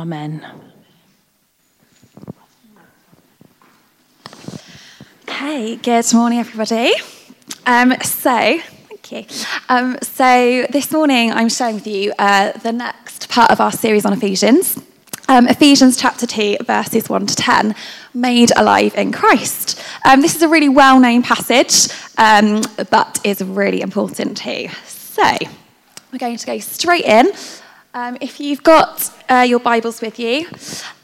Amen. Okay, good morning, everybody. Um, so, thank you. Um, so, this morning I'm sharing with you uh, the next part of our series on Ephesians. Um, Ephesians chapter 2, verses 1 to 10, made alive in Christ. Um, this is a really well known passage, um, but is really important too. So, we're going to go straight in. Um, if you've got uh, your Bibles with you,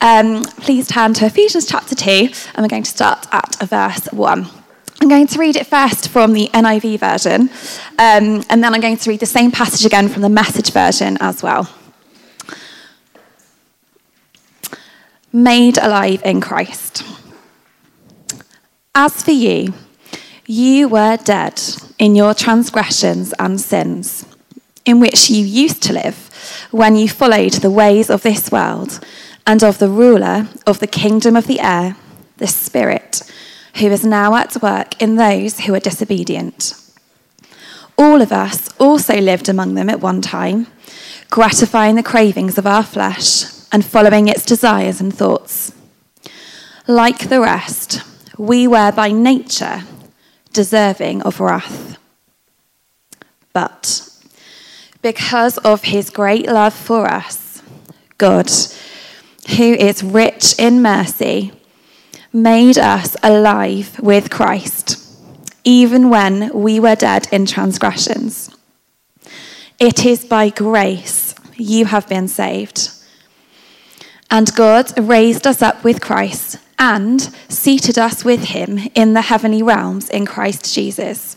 um, please turn to Ephesians chapter 2, and we're going to start at verse 1. I'm going to read it first from the NIV version, um, and then I'm going to read the same passage again from the message version as well. Made alive in Christ. As for you, you were dead in your transgressions and sins, in which you used to live when you followed the ways of this world and of the ruler of the kingdom of the air, the Spirit, who is now at work in those who are disobedient. All of us also lived among them at one time, gratifying the cravings of our flesh and following its desires and thoughts. Like the rest, we were by nature deserving of wrath. But because of his great love for us, God, who is rich in mercy, made us alive with Christ, even when we were dead in transgressions. It is by grace you have been saved. And God raised us up with Christ and seated us with him in the heavenly realms in Christ Jesus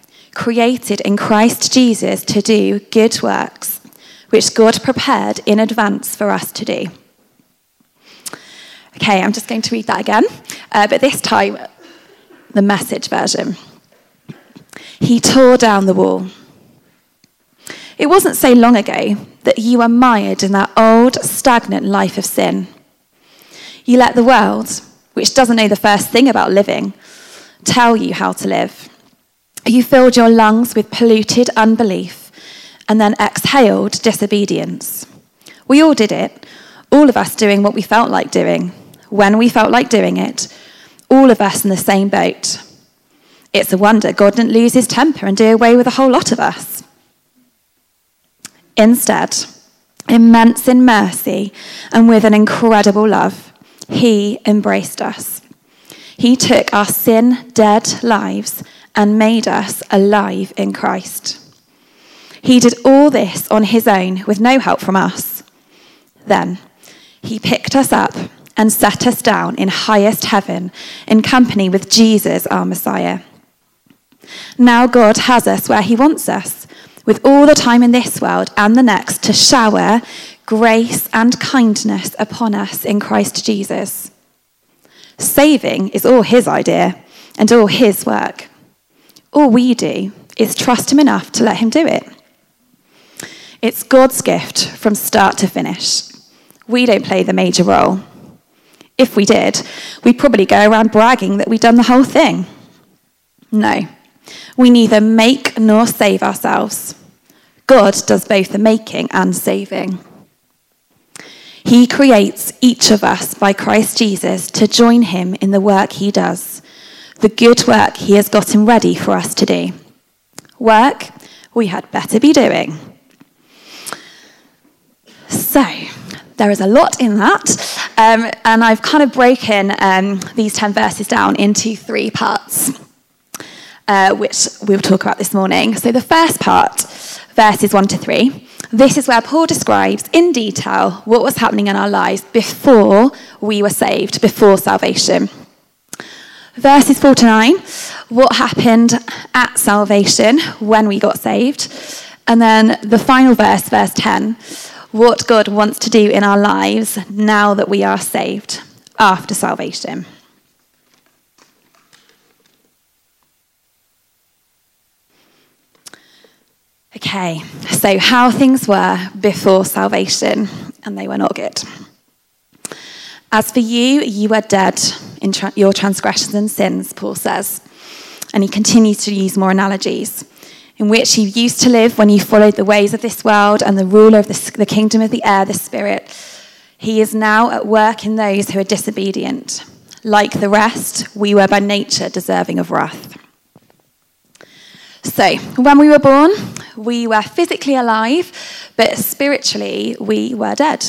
created in Christ Jesus to do good works, which God prepared in advance for us to do. Okay, I'm just going to read that again, uh, but this time, the message version. He tore down the wall. It wasn't so long ago that you were mired in that old, stagnant life of sin. You let the world, which doesn't know the first thing about living, tell you how to live. You filled your lungs with polluted unbelief and then exhaled disobedience. We all did it, all of us doing what we felt like doing, when we felt like doing it, all of us in the same boat. It's a wonder God didn't lose his temper and do away with a whole lot of us. Instead, immense in mercy and with an incredible love, he embraced us. He took our sin dead lives and made us alive in Christ. He did all this on his own with no help from us. Then he picked us up and set us down in highest heaven in company with Jesus, our Messiah. Now God has us where he wants us, with all the time in this world and the next to shower grace and kindness upon us in Christ Jesus. Saving is all his idea and all his work. All we do is trust Him enough to let Him do it. It's God's gift from start to finish. We don't play the major role. If we did, we'd probably go around bragging that we'd done the whole thing. No, we neither make nor save ourselves. God does both the making and saving. He creates each of us by Christ Jesus to join him in the work he does the good work he has gotten ready for us to do. Work we had better be doing. So, there is a lot in that, um, and I've kind of broken um, these 10 verses down into three parts, uh, which we'll talk about this morning. So, the first part, verses 1 to 3, this is where Paul describes in detail what was happening in our lives before we were saved, before salvation verses 4 to 9, what happened at salvation when we got saved. And then the final verse, verse 10, what God wants to do in our lives now that we are saved after salvation. Okay, so how things were before salvation, and they were not good. As for you, you were dead in tra- your transgressions and sins, Paul says. And he continues to use more analogies, in which you used to live when you followed the ways of this world and the ruler of the, the kingdom of the air, the Spirit. He is now at work in those who are disobedient. Like the rest, we were by nature deserving of wrath. So, when we were born, we were physically alive, but spiritually, we were dead.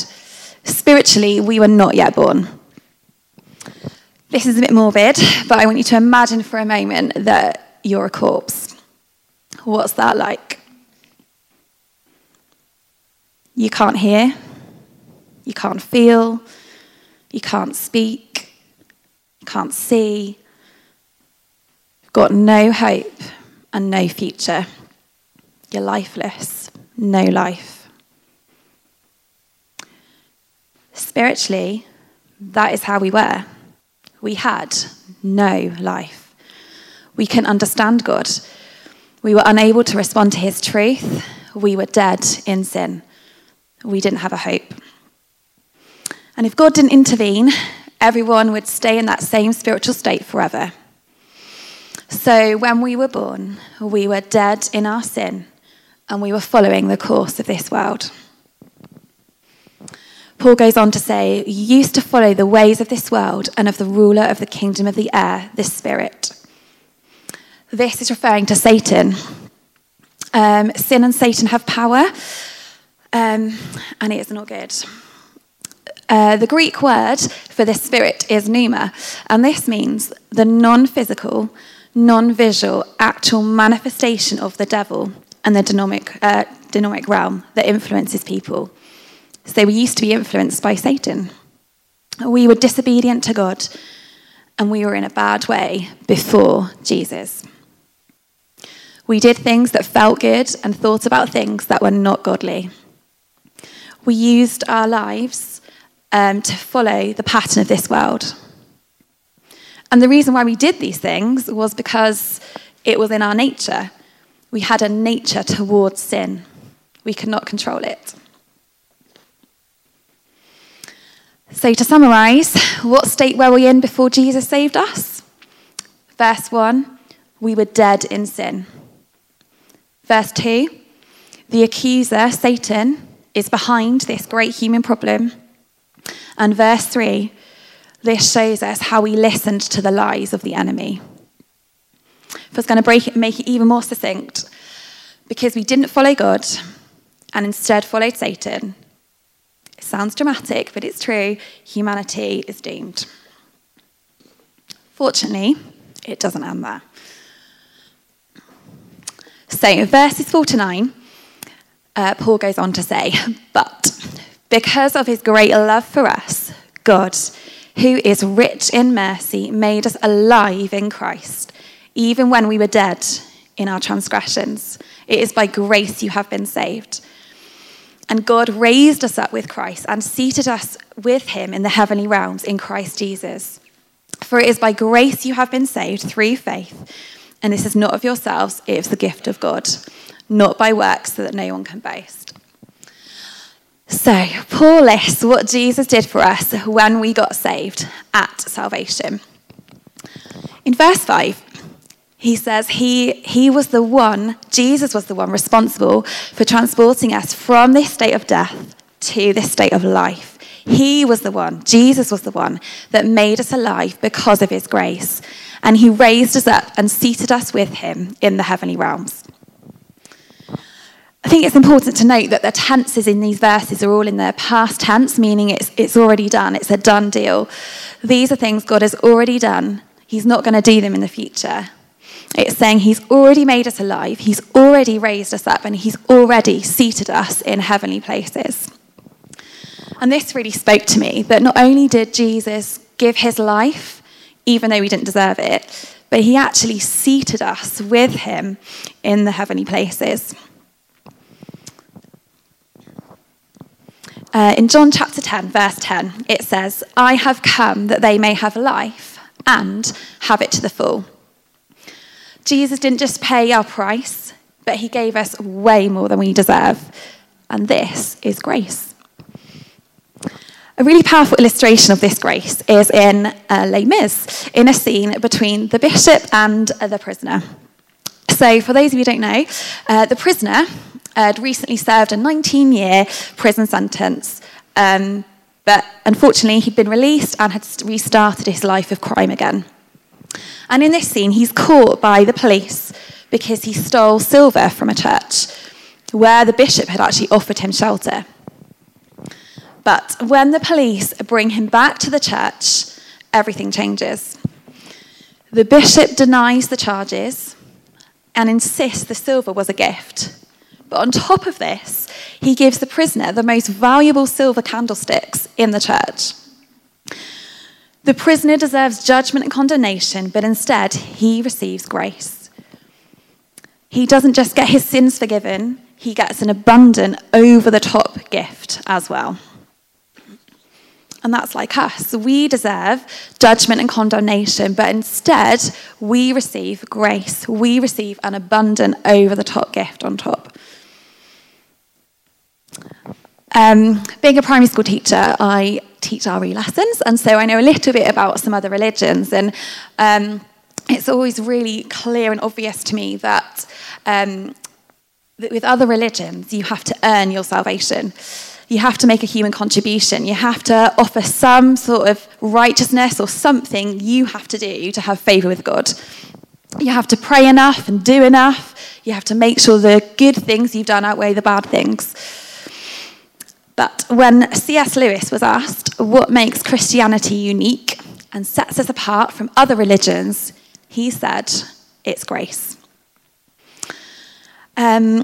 Spiritually, we were not yet born. This is a bit morbid, but I want you to imagine for a moment that you're a corpse. What's that like? You can't hear, you can't feel, you can't speak, you can't see, you've got no hope and no future. You're lifeless, no life. Spiritually, that is how we were. We had no life. We couldn't understand God. We were unable to respond to his truth. We were dead in sin. We didn't have a hope. And if God didn't intervene, everyone would stay in that same spiritual state forever. So when we were born, we were dead in our sin and we were following the course of this world. Paul goes on to say, You used to follow the ways of this world and of the ruler of the kingdom of the air, the Spirit. This is referring to Satan. Um, sin and Satan have power, um, and it is not good. Uh, the Greek word for this spirit is pneuma, and this means the non physical, non visual, actual manifestation of the devil and the uh, demonic realm that influences people. So we used to be influenced by Satan. We were disobedient to God and we were in a bad way before Jesus. We did things that felt good and thought about things that were not godly. We used our lives um, to follow the pattern of this world. And the reason why we did these things was because it was in our nature. We had a nature towards sin, we could not control it. So, to summarize, what state were we in before Jesus saved us? Verse 1 we were dead in sin. Verse 2 the accuser, Satan, is behind this great human problem. And verse 3 this shows us how we listened to the lies of the enemy. If I was going to break it, make it even more succinct, because we didn't follow God and instead followed Satan, sounds dramatic, but it's true. Humanity is doomed. Fortunately, it doesn't end there. So, verses 4 to 9, uh, Paul goes on to say, But because of his great love for us, God, who is rich in mercy, made us alive in Christ, even when we were dead in our transgressions. It is by grace you have been saved. And God raised us up with Christ and seated us with him in the heavenly realms in Christ Jesus. For it is by grace you have been saved through faith. And this is not of yourselves, it is the gift of God, not by works, so that no one can boast. So, Paul lists what Jesus did for us when we got saved at salvation. In verse 5, he says he, he was the one, Jesus was the one responsible for transporting us from this state of death to this state of life. He was the one, Jesus was the one that made us alive because of his grace. And he raised us up and seated us with him in the heavenly realms. I think it's important to note that the tenses in these verses are all in their past tense, meaning it's, it's already done, it's a done deal. These are things God has already done. He's not going to do them in the future. It's saying He's already made us alive, He's already raised us up, and He's already seated us in heavenly places. And this really spoke to me that not only did Jesus give His life, even though we didn't deserve it, but He actually seated us with Him in the heavenly places. Uh, in John chapter 10, verse 10, it says, I have come that they may have life and have it to the full. Jesus didn't just pay our price, but he gave us way more than we deserve. And this is grace. A really powerful illustration of this grace is in uh, Les Mis, in a scene between the bishop and uh, the prisoner. So, for those of you who don't know, uh, the prisoner had recently served a 19 year prison sentence, um, but unfortunately, he'd been released and had restarted his life of crime again. And in this scene, he's caught by the police because he stole silver from a church where the bishop had actually offered him shelter. But when the police bring him back to the church, everything changes. The bishop denies the charges and insists the silver was a gift. But on top of this, he gives the prisoner the most valuable silver candlesticks in the church. The prisoner deserves judgment and condemnation, but instead, he receives grace. He doesn't just get his sins forgiven, he gets an abundant, over the top gift as well. And that's like us. We deserve judgment and condemnation, but instead, we receive grace. We receive an abundant, over the top gift on top. Um, being a primary school teacher, I teach RE lessons, and so I know a little bit about some other religions. And um, it's always really clear and obvious to me that, um, that with other religions, you have to earn your salvation you have to make a human contribution. You have to offer some sort of righteousness or something you have to do to have favor with God. You have to pray enough and do enough. You have to make sure the good things you've done outweigh the bad things. But when C.S. Lewis was asked what makes Christianity unique and sets us apart from other religions, he said, it's grace. Um,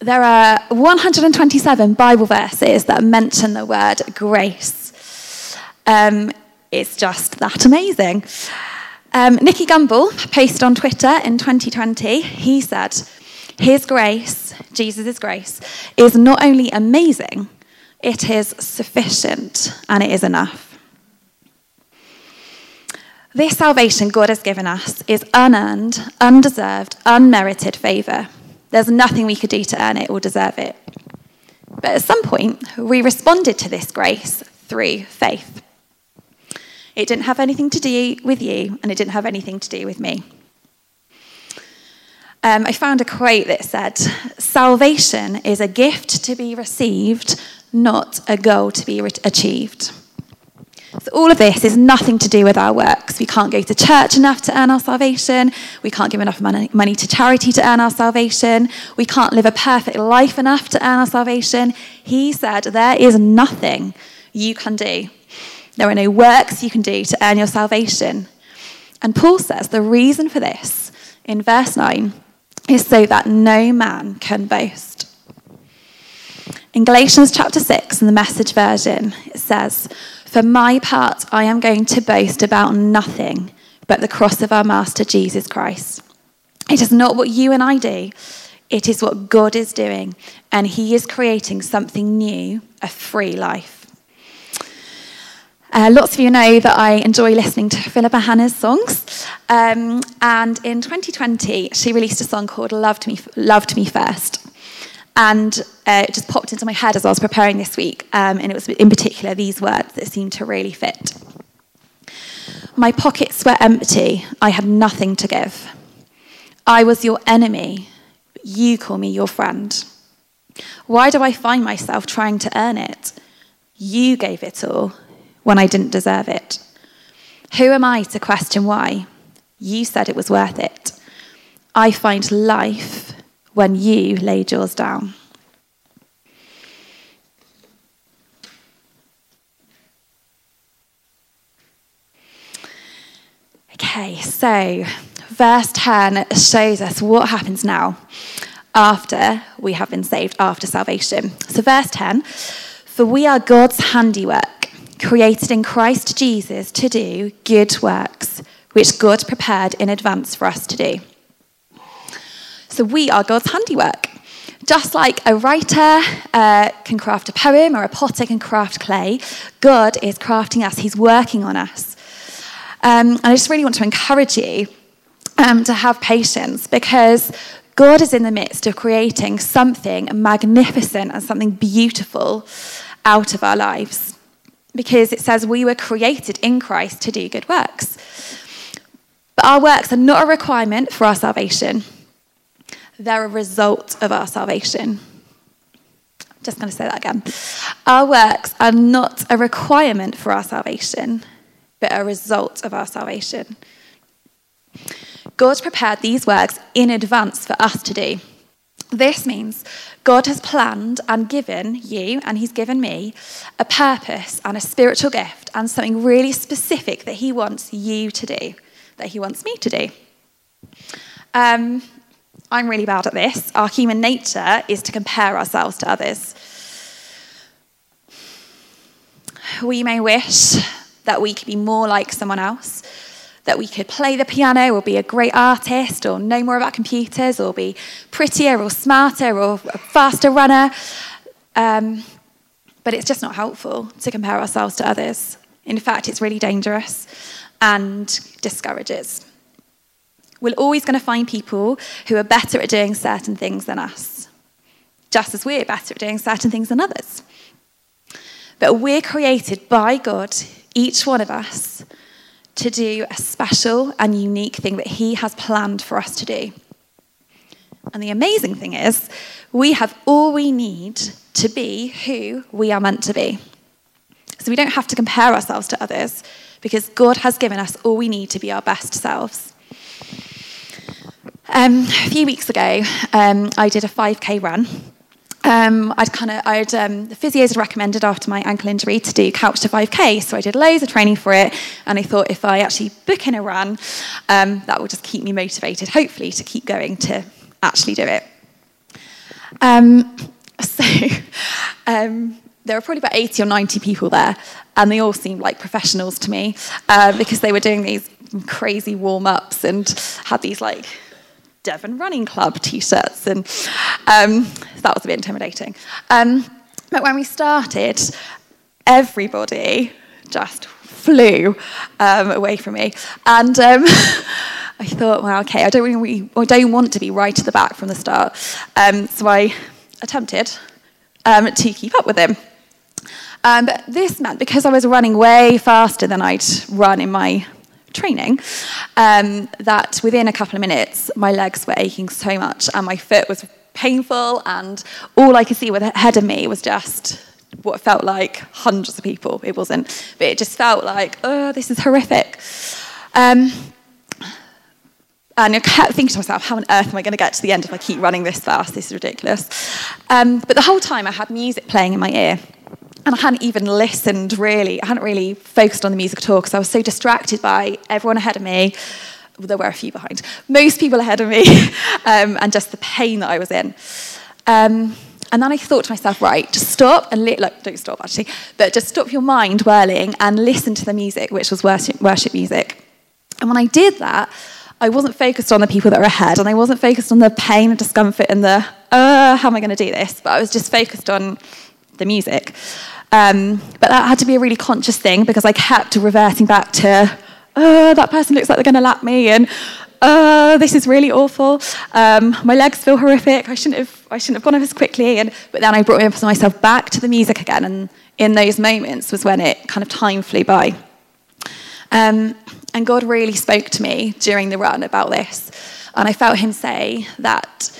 there are 127 Bible verses that mention the word grace. Um, it's just that amazing. Um, Nicky Gumbel posted on Twitter in 2020, he said, His grace, Jesus' grace, is not only amazing, it is sufficient and it is enough. This salvation God has given us is unearned, undeserved, unmerited favour. There's nothing we could do to earn it or deserve it. But at some point, we responded to this grace through faith. It didn't have anything to do with you, and it didn't have anything to do with me. Um, I found a quote that said, Salvation is a gift to be received, not a goal to be achieved. So, all of this is nothing to do with our works. We can't go to church enough to earn our salvation. We can't give enough money, money to charity to earn our salvation. We can't live a perfect life enough to earn our salvation. He said, There is nothing you can do. There are no works you can do to earn your salvation. And Paul says the reason for this in verse 9 is so that no man can boast. In Galatians chapter 6, in the message version, it says, For my part, I am going to boast about nothing but the cross of our Master Jesus Christ. It is not what you and I do, it is what God is doing, and He is creating something new, a free life. Uh, lots of you know that I enjoy listening to Philippa Hanna's songs. Um, and in 2020, she released a song called Loved Me, Loved Me First. And uh, it just popped into my head as I was preparing this week. Um, and it was in particular these words that seemed to really fit. My pockets were empty. I had nothing to give. I was your enemy. But you call me your friend. Why do I find myself trying to earn it? You gave it all when I didn't deserve it. Who am I to question why? You said it was worth it. I find life when you laid yours down. Okay, so verse 10 shows us what happens now after we have been saved, after salvation. So, verse 10 For we are God's handiwork, created in Christ Jesus to do good works, which God prepared in advance for us to do. So we are God's handiwork. just like a writer uh, can craft a poem or a potter can craft clay, God is crafting us, He's working on us. Um, and I just really want to encourage you um, to have patience because God is in the midst of creating something magnificent and something beautiful out of our lives. Because it says we were created in Christ to do good works. But our works are not a requirement for our salvation, they're a result of our salvation. I'm just going to say that again. Our works are not a requirement for our salvation, but a result of our salvation. God prepared these works in advance for us to do. This means God has planned and given you, and He's given me, a purpose and a spiritual gift and something really specific that He wants you to do, that He wants me to do. Um, I'm really bad at this. Our human nature is to compare ourselves to others. We may wish that we could be more like someone else, that we could play the piano or be a great artist or know more about computers or be prettier or smarter or a faster runner. Um, but it's just not helpful to compare ourselves to others. In fact, it's really dangerous and discourages. We're always going to find people who are better at doing certain things than us, just as we're better at doing certain things than others. But we're created by God, each one of us, to do a special and unique thing that He has planned for us to do. And the amazing thing is, we have all we need to be who we are meant to be. So we don't have to compare ourselves to others because God has given us all we need to be our best selves. Um, a few weeks ago, um, I did a 5k run. Um, I'd kind of, I'd um, the physios had recommended after my ankle injury to do couch to 5k, so I did loads of training for it, and I thought if I actually book in a run, um, that will just keep me motivated, hopefully, to keep going to actually do it. Um, so there were probably about 80 or 90 people there, and they all seemed like professionals to me uh, because they were doing these crazy warm ups and had these like Devon Running Club t-shirts, and um, that was a bit intimidating. Um, but when we started, everybody just flew um, away from me, and um, I thought, well, okay, I don't really, I don't want to be right at the back from the start, um, so I attempted um, to keep up with him. But this meant because I was running way faster than I'd run in my training um, that within a couple of minutes, my legs were aching so much and my foot was painful, and all I could see with ahead of me was just what felt like hundreds of people. It wasn't, but it just felt like, oh, this is horrific. Um, and I kept thinking to myself, how on earth am I going to get to the end if I keep running this fast? This is ridiculous. Um, but the whole time I had music playing in my ear. And I hadn't even listened really. I hadn't really focused on the music at all because I was so distracted by everyone ahead of me. Well, there were a few behind. Most people ahead of me, um, and just the pain that I was in. Um, and then I thought to myself, right, just stop and li- look, don't stop actually, but just stop your mind whirling and listen to the music, which was worship, worship music. And when I did that, I wasn't focused on the people that were ahead, and I wasn't focused on the pain and discomfort and the, uh, how am I going to do this? But I was just focused on the music. Um, but that had to be a really conscious thing because I kept reverting back to, oh, that person looks like they're going to lap me, and oh, this is really awful. Um, my legs feel horrific. I shouldn't have, I shouldn't have gone up as quickly. And, but then I brought myself back to the music again, and in those moments was when it kind of time flew by. Um, and God really spoke to me during the run about this. And I felt Him say that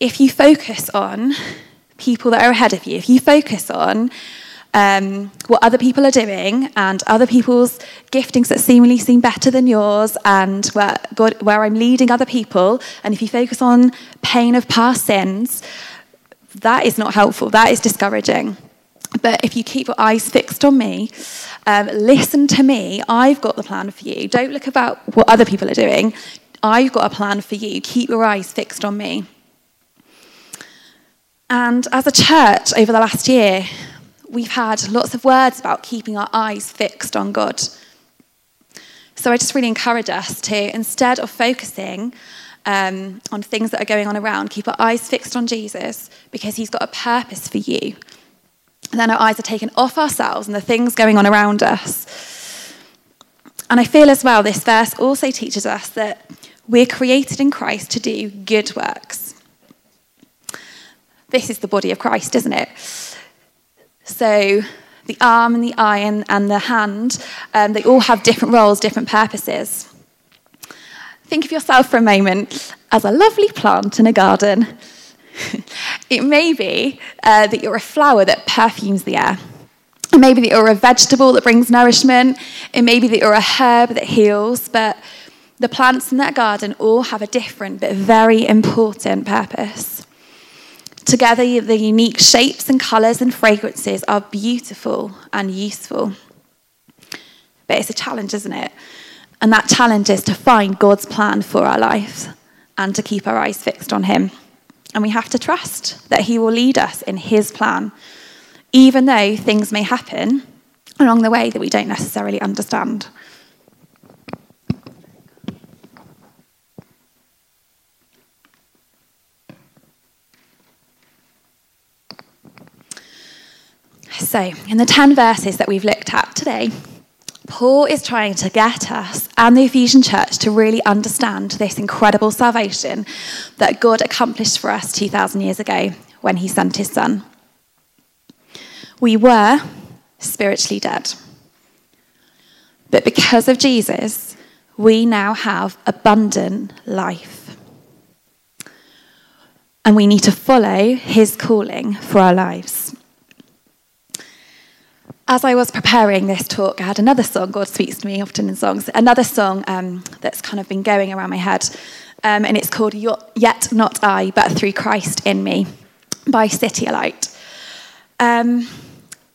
if you focus on people that are ahead of you, if you focus on um, what other people are doing and other people's giftings that seemingly seem better than yours, and where, God, where I'm leading other people, and if you focus on pain of past sins, that is not helpful. That is discouraging. But if you keep your eyes fixed on me, um, listen to me, I've got the plan for you. Don't look about what other people are doing. I've got a plan for you. Keep your eyes fixed on me. And as a church over the last year, we've had lots of words about keeping our eyes fixed on God. So I just really encourage us to, instead of focusing um, on things that are going on around, keep our eyes fixed on Jesus because he's got a purpose for you. And then our eyes are taken off ourselves and the things going on around us. And I feel as well, this verse also teaches us that we're created in Christ to do good works. This is the body of Christ, isn't it? So the arm and the eye and, and the hand, um, they all have different roles, different purposes. Think of yourself for a moment as a lovely plant in a garden. it may be uh, that you're a flower that perfumes the air. It may be that you're a vegetable that brings nourishment. It may be that you're a herb that heals. But the plants in that garden all have a different but very important purpose. Together, the unique shapes and colours and fragrances are beautiful and useful. But it's a challenge, isn't it? And that challenge is to find God's plan for our lives and to keep our eyes fixed on Him. And we have to trust that He will lead us in His plan, even though things may happen along the way that we don't necessarily understand. So, in the 10 verses that we've looked at today, Paul is trying to get us and the Ephesian church to really understand this incredible salvation that God accomplished for us 2,000 years ago when he sent his son. We were spiritually dead. But because of Jesus, we now have abundant life. And we need to follow his calling for our lives as I was preparing this talk, I had another song. God speaks to me often in songs. Another song um, that's kind of been going around my head, um, and it's called "Yet Not I, But Through Christ in Me" by CityAlight. Um,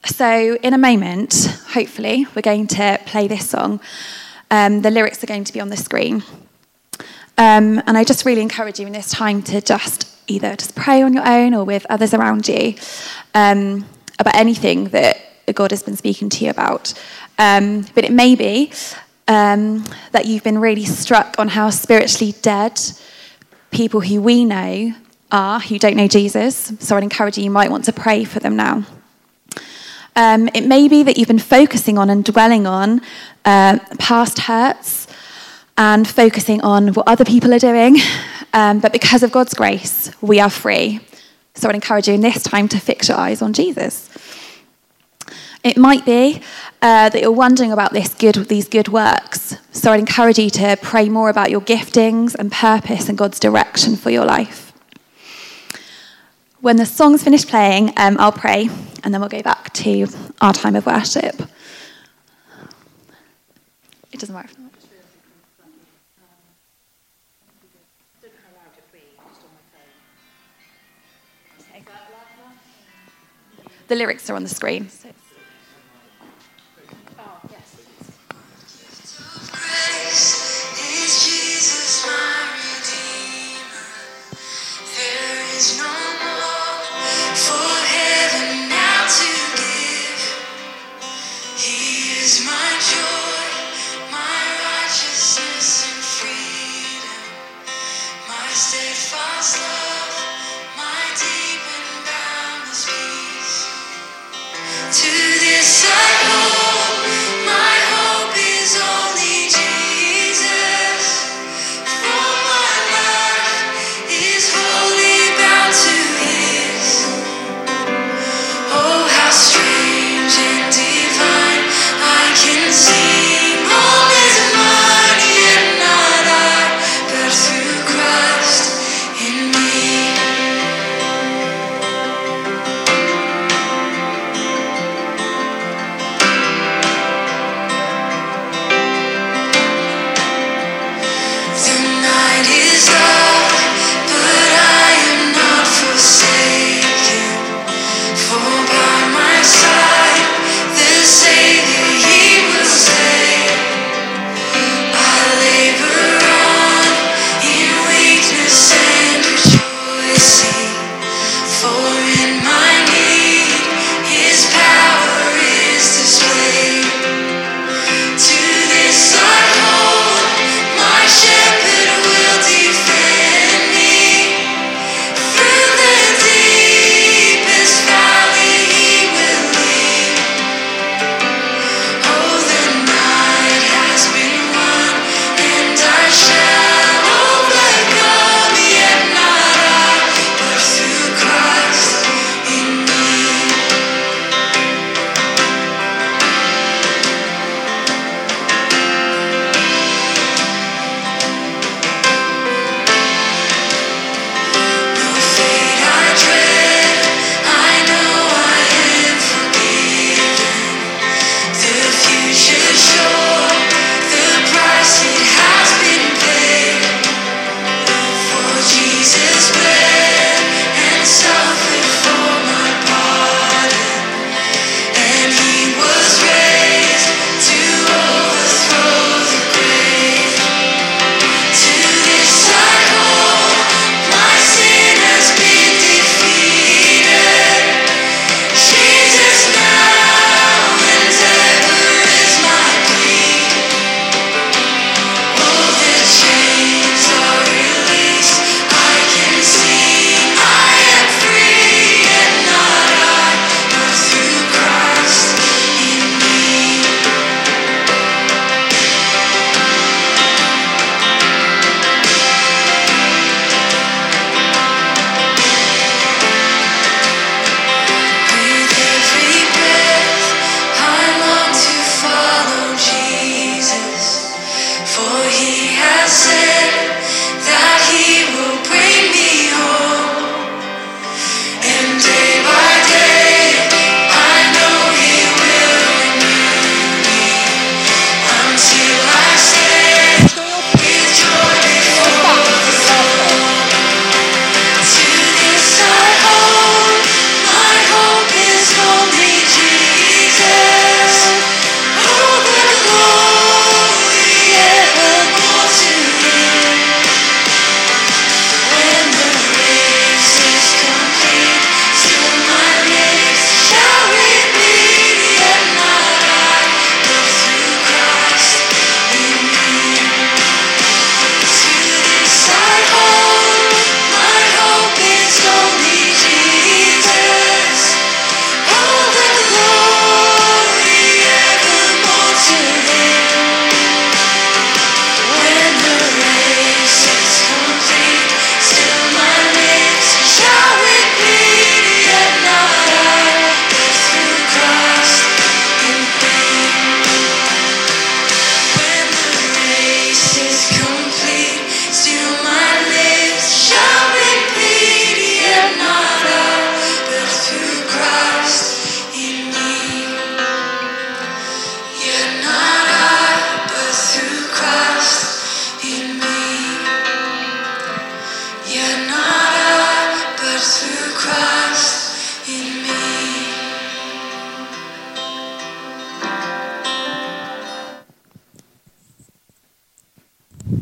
so, in a moment, hopefully, we're going to play this song. Um, the lyrics are going to be on the screen, um, and I just really encourage you in this time to just either just pray on your own or with others around you um, about anything that God has been speaking to you about. Um, but it may be um, that you've been really struck on how spiritually dead people who we know are, who don't know Jesus. So I'd encourage you, you might want to pray for them now. Um, it may be that you've been focusing on and dwelling on uh, past hurts and focusing on what other people are doing. Um, but because of God's grace, we are free. So I'd encourage you in this time to fix your eyes on Jesus. It might be uh, that you're wondering about this good, these good works. So I'd encourage you to pray more about your giftings and purpose and God's direction for your life. When the song's finished playing, um, I'll pray and then we'll go back to our time of worship. It doesn't work. The lyrics are on the screen. So